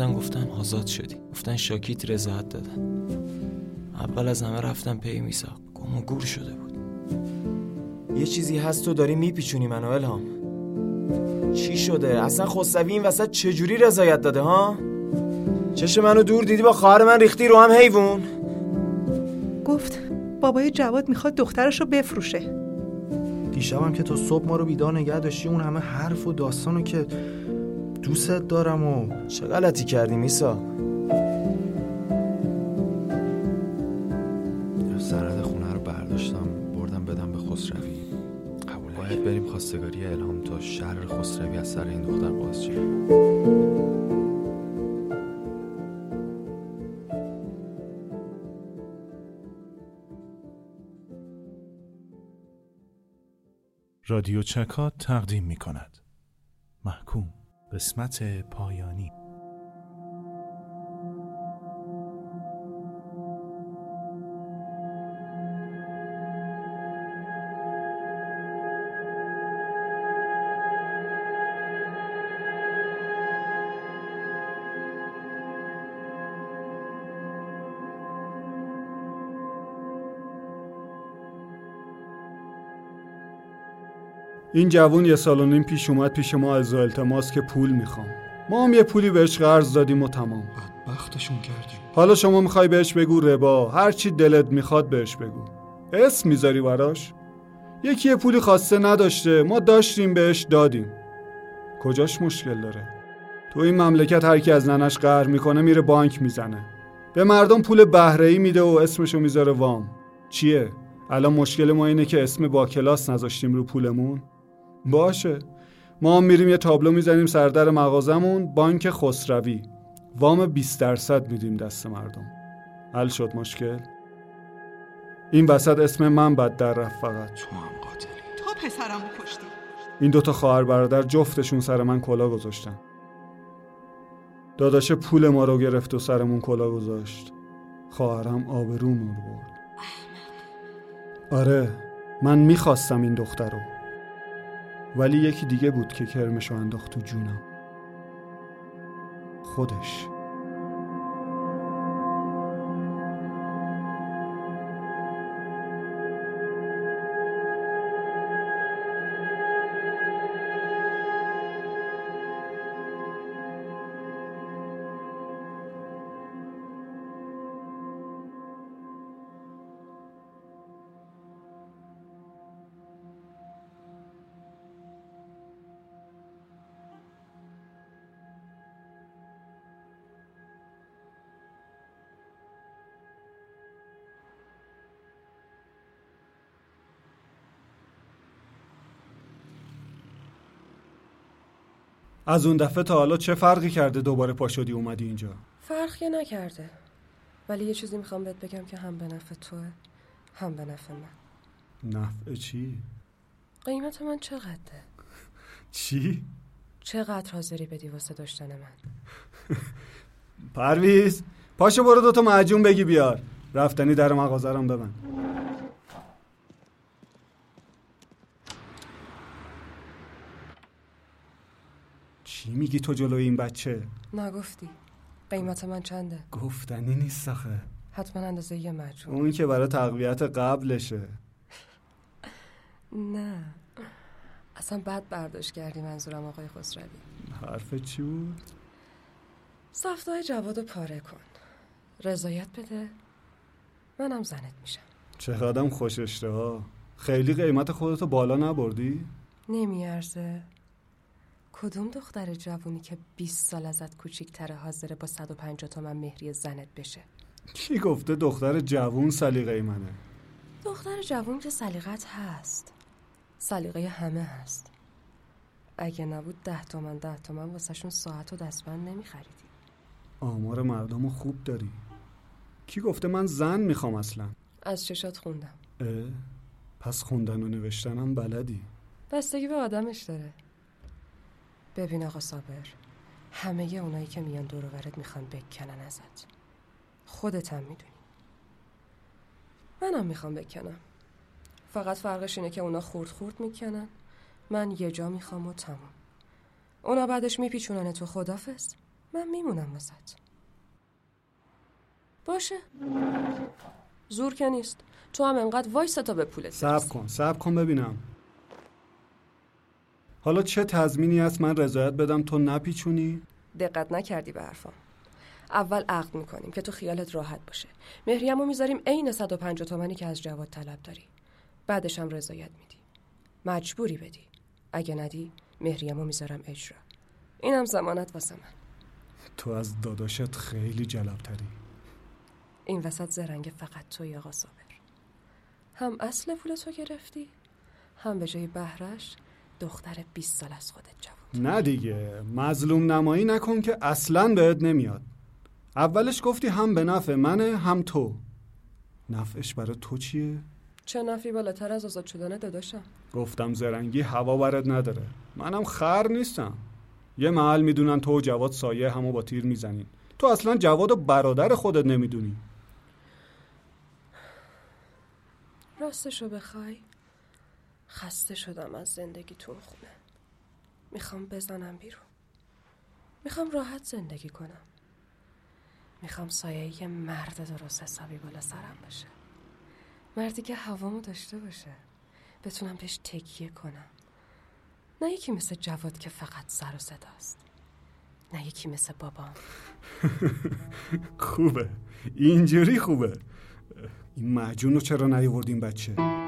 اومدن گفتن آزاد شدی. گفتن شاکیت رضایت دادن. اول از همه رفتم پی میساق گم و گور شده بود. یه چیزی هست تو داری میپیچونی منو الهام. چی شده؟ اصلا خسروی این وسط چجوری رضایت داده ها؟ چش منو دور دیدی با خواهر من ریختی رو هم حیوون گفت بابای جواد می‌خواد دخترش رو بفروشه. دیشبم که تو صبح ما رو بیدار نگه داشتی اون همه حرف و داستانو که دوستت دارم و چه غلطی کردی میسا؟ سرد خونه رو برداشتم بردم بدم به خسروی. قبول باید بریم خواستگاری الهام تا شر خسروی از سر این دختر باز شه. رادیو چکات تقدیم می کند محکوم. قسمت پایانی. این جوون یه سال و نیم پیش اومد پیش ما از التماس که پول می‌خوام. ما هم یه پولی بهش قرض دادیم و تمام. بدبختشون کردیم. حالا شما می‌خوای بهش بگو ربا. هر چی دلت می‌خواد بهش بگو. اسم می‌ذاری براش؟ یکی یه پولی خواسته نداشته. ما داشتیم بهش دادیم. کجاش مشکل داره؟ تو این مملکت هر کی از ننش قهر می‌کنه میره بانک می‌زنه. به مردم پول بهره ای میده و اسمشو می‌ذاره وام. چیه؟ الان مشکل ما اینه که اسم با کلاس نذاشتیم رو پولمون؟ باشه. ما هم میریم یه تابلو می‌زنیم سردر مغازمون بانک خسروی. وام 20 درصد میدیم دست مردم. حل شد مشکل؟ این وسط اسم من بد در رفت فقط. تو هم قاتلی. تو پسرمو کشتی. این دوتا خواهر برادر جفتشون سر من کلا گذاشتن. داداش پول ما رو گرفت و سرمون کلا گذاشت. خواهرم آبرومون برد. آره من می‌خواستم این دختر رو. ولی یکی دیگه بود که کرمشو انداخت تو جونم. خودش. از اون دفعه تا حالا چه فرقی کرده دوباره پاشدی اومدی اینجا؟ فرق که نکرده. ولی یه چیزی می‌خوام بهت بگم که هم به نفع توه هم به نفع من. نفع چی؟ قیمت من چقدره؟ چی؟ چقدر حاضری بدی واسه داشتن من؟ پرویز پاشو برو دوتا معجون بگی بیار. رفتنی در مغازه رو ببند. چی میگی تو جلوی این بچه؟ نگفتی قیمت من چنده؟ گفتنی نیست آخه. حتما اندازه یه مجون اون که برای تقویت قبلشه. نه. اصلا بد برداشت کردی منظورم آقای خسروی. حرف چی بود؟ سفتای جواد پاره کن. رضایت بده. منم زنت میشم. چقدرم خوش اشتها. خیلی قیمت خودتو بالا نبردی؟ نمیارزه. کدوم دختر جوونی که 20 سال ازت کوچیکتره حاضره با 150 تومن مهری زنت بشه؟ کی گفته دختر جوون سلیقه منه؟ دختر جوون که سلیقت هست. سلیقه همه هست. اگه نبود ده تومن ده تومن واسهشون ساعت و دستبند نمیخریدی. آمار مردم رو خوب داری. کی گفته من زن می‌خوام اصلا؟ از چشات خوندم. اه؟ پس خوندن و نوشتنم بلدی. بستگی به آدمش داره. ببین آقا صابر. همه اونایی که میان دور و برت می‌خوان بکنن ازت. خودت هم می‌دونی. منم می‌خوام بکنم. فقط فرقش اینه که اونا خورد خورد می‌کنن. من یه جا می‌خوام و تمام اونا بعدش میپیچونن تو خدافز من میمونم واسط باشه. زور که نیست. تو هم انقدر وایسا تا به پولت برسی. کن صبر کن ببینم. حالا چه تضمینی هست من رضایت بدم؟ تو نپیچونی؟ دقت نکردی به حرفام. اول عقد می‌کنیم که تو خیالت راحت باشه. مهریمو می‌ذاریم عین 150 تومنی که از جواد طلب داری. بعدش هم رضایت میدی. مجبوری بدی. اگه ندی مهریمو می‌ذارم اجرا. اینم زمانت واسه من. تو از داداشت خیلی جلبتری. این وسط زرنگ فقط توی آقا صابر. هم اصل پول تو گرفتی هم به جای بهرش دختر 20 سال از خودت جوان. نه دیگه. مظلوم نمایی نکن که اصلا بهت نمیاد. اولش گفتی هم به نفع منه هم تو. نفعش برای تو چیه؟ چه نفی بالاتر از آزاد شدن داداشم. گفتم زرنگی هوا برد نداره. منم خر نیستم. یه محل می‌دونن تو و جواد سایه همو با تیر می‌زنین. تو اصلا جواد و برادر خودت نمی‌دونی. راستشو بخوای. خسته شدم از زندگیتون خونه. می‌خوام بزنم بیرون. می‌خوام راحت زندگی کنم. می‌خوام سایه یه مرد درست حسابی بالا سرم باشه. مردی که هوامو داشته باشه. بتونم بهش تکیه کنم. نه یکی مثل جواد که فقط سر و صداست. نه یکی مثل بابام. خوبه. اینجوری خوبه. این معجون رو چرا نیاوردین بچه؟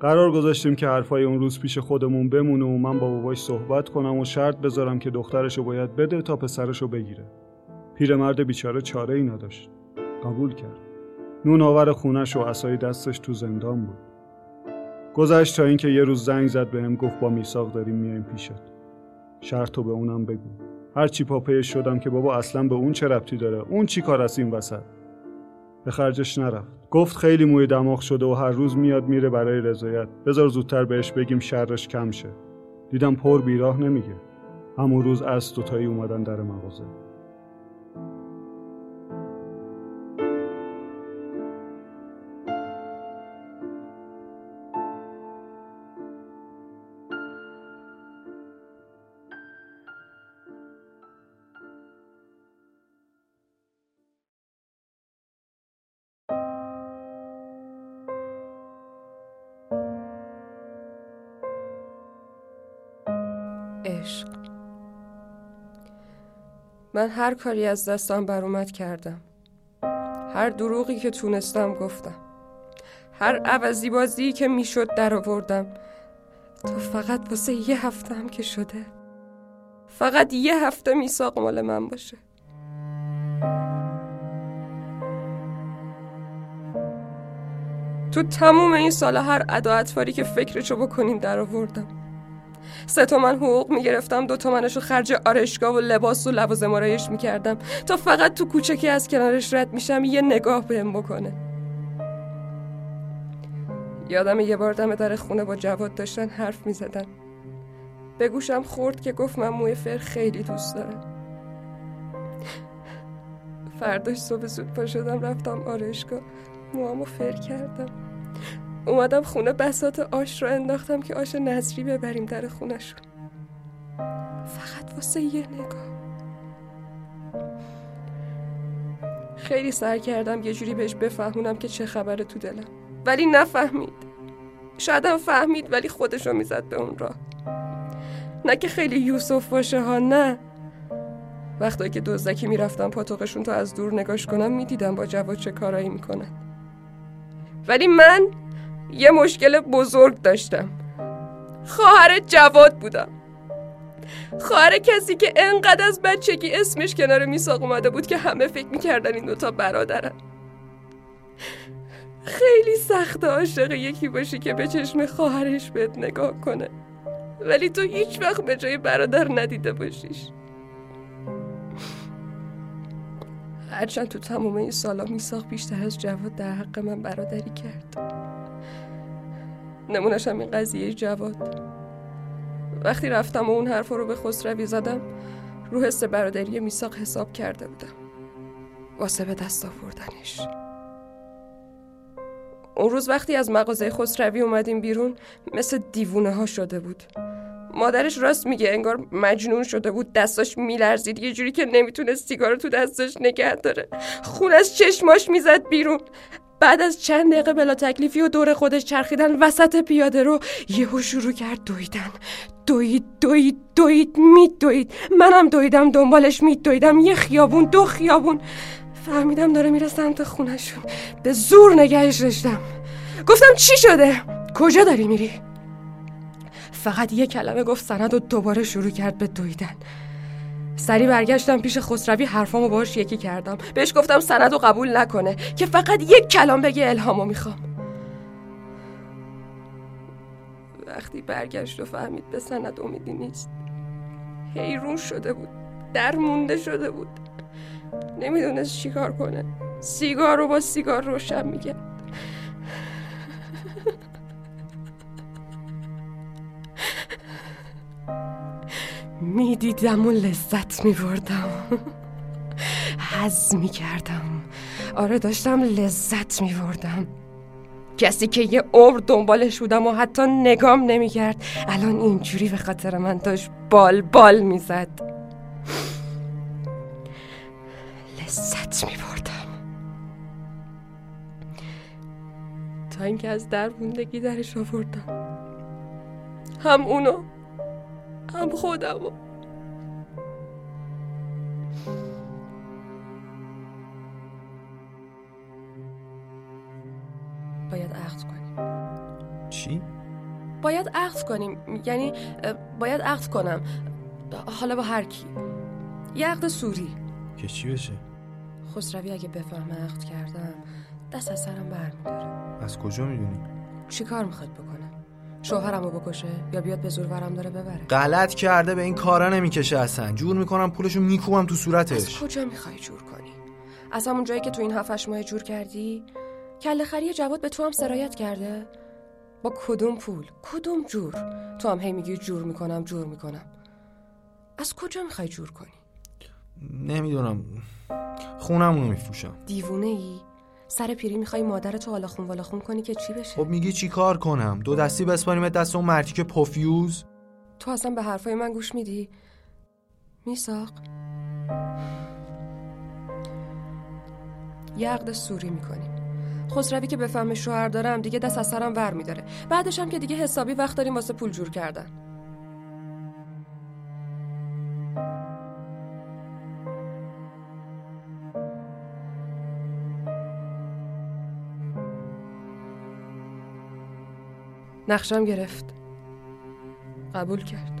قرار گذاشتیم که حرفای اون روز پیش خودمون بمونه و من با باباش صحبت کنم و شرط بذارم که دخترشو باید بده تا پسرشو بگیره. پیرمرد بیچاره چاره ای نداشت. قبول کرد. نون آور خونش و عصای دستش تو زندان بود. گذشت تا اینکه یه روز زنگ زد بهم گفت با میثاق داریم میایم پیشت. شرط تو به اونم بگو. هر چی پاپیش شدم که بابا اصلا به اون چه ربطی داره؟ اون چی کار است این وسط؟ به خرجش نرفت. گفت خیلی موی دماغ شده و هر روز میاد میره برای رضایت. بذار زودتر بهش بگیم شرش کم شه. دیدم پر بیراه نمیگه. همون روز از دوتایی اومدن در مغازه. عشق. من هر کاری از دستم اومد کردم. هر دروغی که تونستم گفتم. هر عوضی بازی که می‌شد در آوردم. تا فقط واسه یه هفته هم که شده. فقط یه هفته میساق مال من باشه. تو تموم این سال هر ادا که فکرشو بکنین در آوردم. سه تومن حقوق می‌گرفتم دو تومنشو خرج آرشگاه و لباس و لوازم آرایش می‌کردم. تا فقط تو کوچه که از کنارش رد میشم یه نگاه بهم بکنه. یادم یه بار دم در خونه با جواد داشتن حرف می‌زدن. به گوشم خورد که گفت من موی فر خیلی دوست دارم. فرداش صبح زود پا شدم رفتم آرایشگاه. موامو فر کردم. اومدم خونه بسات آش رو انداختم که آش نظری ببریم در خونشون فقط واسه یه نگاه. خیلی سعی کردم یه جوری بهش بفهمونم که چه خبره تو دلم. ولی نفهمید. شایدم فهمید ولی خودشو می‌زد به اون راه. نه که خیلی یوسف باشه ها نه. وقتی که دزدکی می‌رفتم پاتوقشون تا از دور نگاش کنم می‌دیدم با جواد چه کارایی می‌کنن. ولی من یه مشکل بزرگ داشتم. خواهر جواد بودم. خواهر کسی که انقدر از بچگی اسمش کنار میساق اومده بود که همه فکر می‌کردن این دوتا برادرن. خیلی سخت عاشق یکی باشی که به چشم خواهرش بهت نگاه کنه. ولی تو هیچ وقت به جای برادر ندیده باشیش. هرچند تو تمام این سالا میساق بیشتر از جواد در حق من برادری کرد. نمونش هم این قضیه جواد. وقتی رفتم و اون حرف رو به خسروی زدم رو حس برادری میساق حساب کرده بودم. واسه به دست آوردنش. اون روز وقتی از مغازه خسروی اومدیم بیرون مثل دیوونه ها شده بود. مادرش راست میگه انگار مجنون شده بود دستاش میلرزید یه جوری که نمی‌تونست سیگار تو دستش نگه داره. خون از چشماش می‌زد بیرون. بعد از چند دقیقه بلا تکلیفی و دور خودش چرخیدن وسط پیاده رو یهو شروع کرد دویدن. دوید دوید دوید مید دوید منم دویدم دنبالش مید دویدم یه خیابون دو خیابون. فهمیدم داره میره سمت خونشون به زور نگهش داشتم گفتم چی شده؟ کجا داری میری؟ فقط یه کلمه گفت سند و دوباره شروع کرد به دویدن. سری برگشتم پیش خسروی حرفامو باش یکی کردم. بهش گفتم سند و قبول نکنه که فقط یک کلام بگه الهامو می‌خوام. وقتی برگشت و فهمید به سند امیدی نیست. حیرون شده بود در مونده شده بود. نمی‌دونست چیکار کنه. سیگار رو با سیگار روشن میگه می‌دیدم و لذت میبردم. حز می‌کردم. آره داشتم لذت میبردم. کسی که یه عمر دنبالش بودم و حتی نگام نمی‌کرد. الان اینجوری به خاطر من داشت بال بال می‌زد. لذت میبردم. تا اینکه از در موندگی درش آوردم. هم اونو هم خودم باید عقد کنیم چی؟ باید عقد کنیم یعنی باید عقد کنم حالا با هر کی یه عقد سوری که چی بشه؟ خسروی اگه بفهمه عقد کردم دست از سرم برمیداره از کجا می‌دونی؟ چی کار می‌خواد بکنه؟ شوهرم رو بکشه یا بیاد به زور ورم داره ببره؟ غلط کرده به این کارا نمی‌کشه اصلا. جور می‌کنم پولشو میکوبم تو صورتش. از کجا می‌خوای جور کنی؟ از همون جایی که تو این هفتش ماه جور کردی؟ کله خری جواد به تو هم سرایت کرده؟ با کدوم پول؟ کدوم جور؟ تو هم هی میگی جور می‌کنم جور می‌کنم. از کجا می‌خوای جور کنی؟ نمی‌دونم. خونمونو میفروشم. دیوونه ای سر پیری می‌خوای مادرتو حالا خون والا خون کنی که چی بشه؟ خب میگی چی کار کنم؟ دو دستی بسپاریم دست اون مرتی که پوفیوز؟ تو اصلا به حرفای من گوش میدی؟ میساق یه عقد سوری می‌کنیم. خسروی که بفهمه شوهر دارم دیگه دست از سرم ور میداره. بعدش هم که دیگه حسابی وقت داریم واسه پول جور کردن. نقشم گرفت. قبول کرد.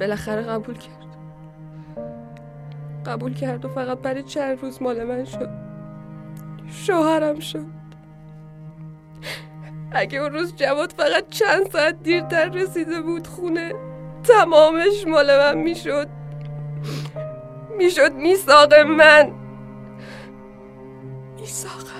بالاخره قبول کرد. قبول کرد و فقط برای چند روز مال من شد. شوهرم شد. اگه اون روز جواد فقط چند ساعت دیرتر رسیده بود خونه تمامش مال من می‌شد. می‌شد میساق من. میساقم